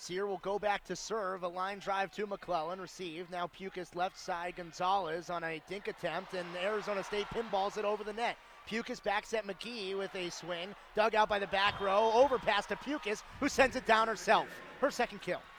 Sear will go back to serve. A line drive to McClellan. Received. Now Pukis left side. Gonzalez on a dink attempt, and Arizona State pinballs it over the net. Pukis backs at McGee with a swing. Dug out by the back row. Overpass to Pukis, who sends it down herself. Her second kill.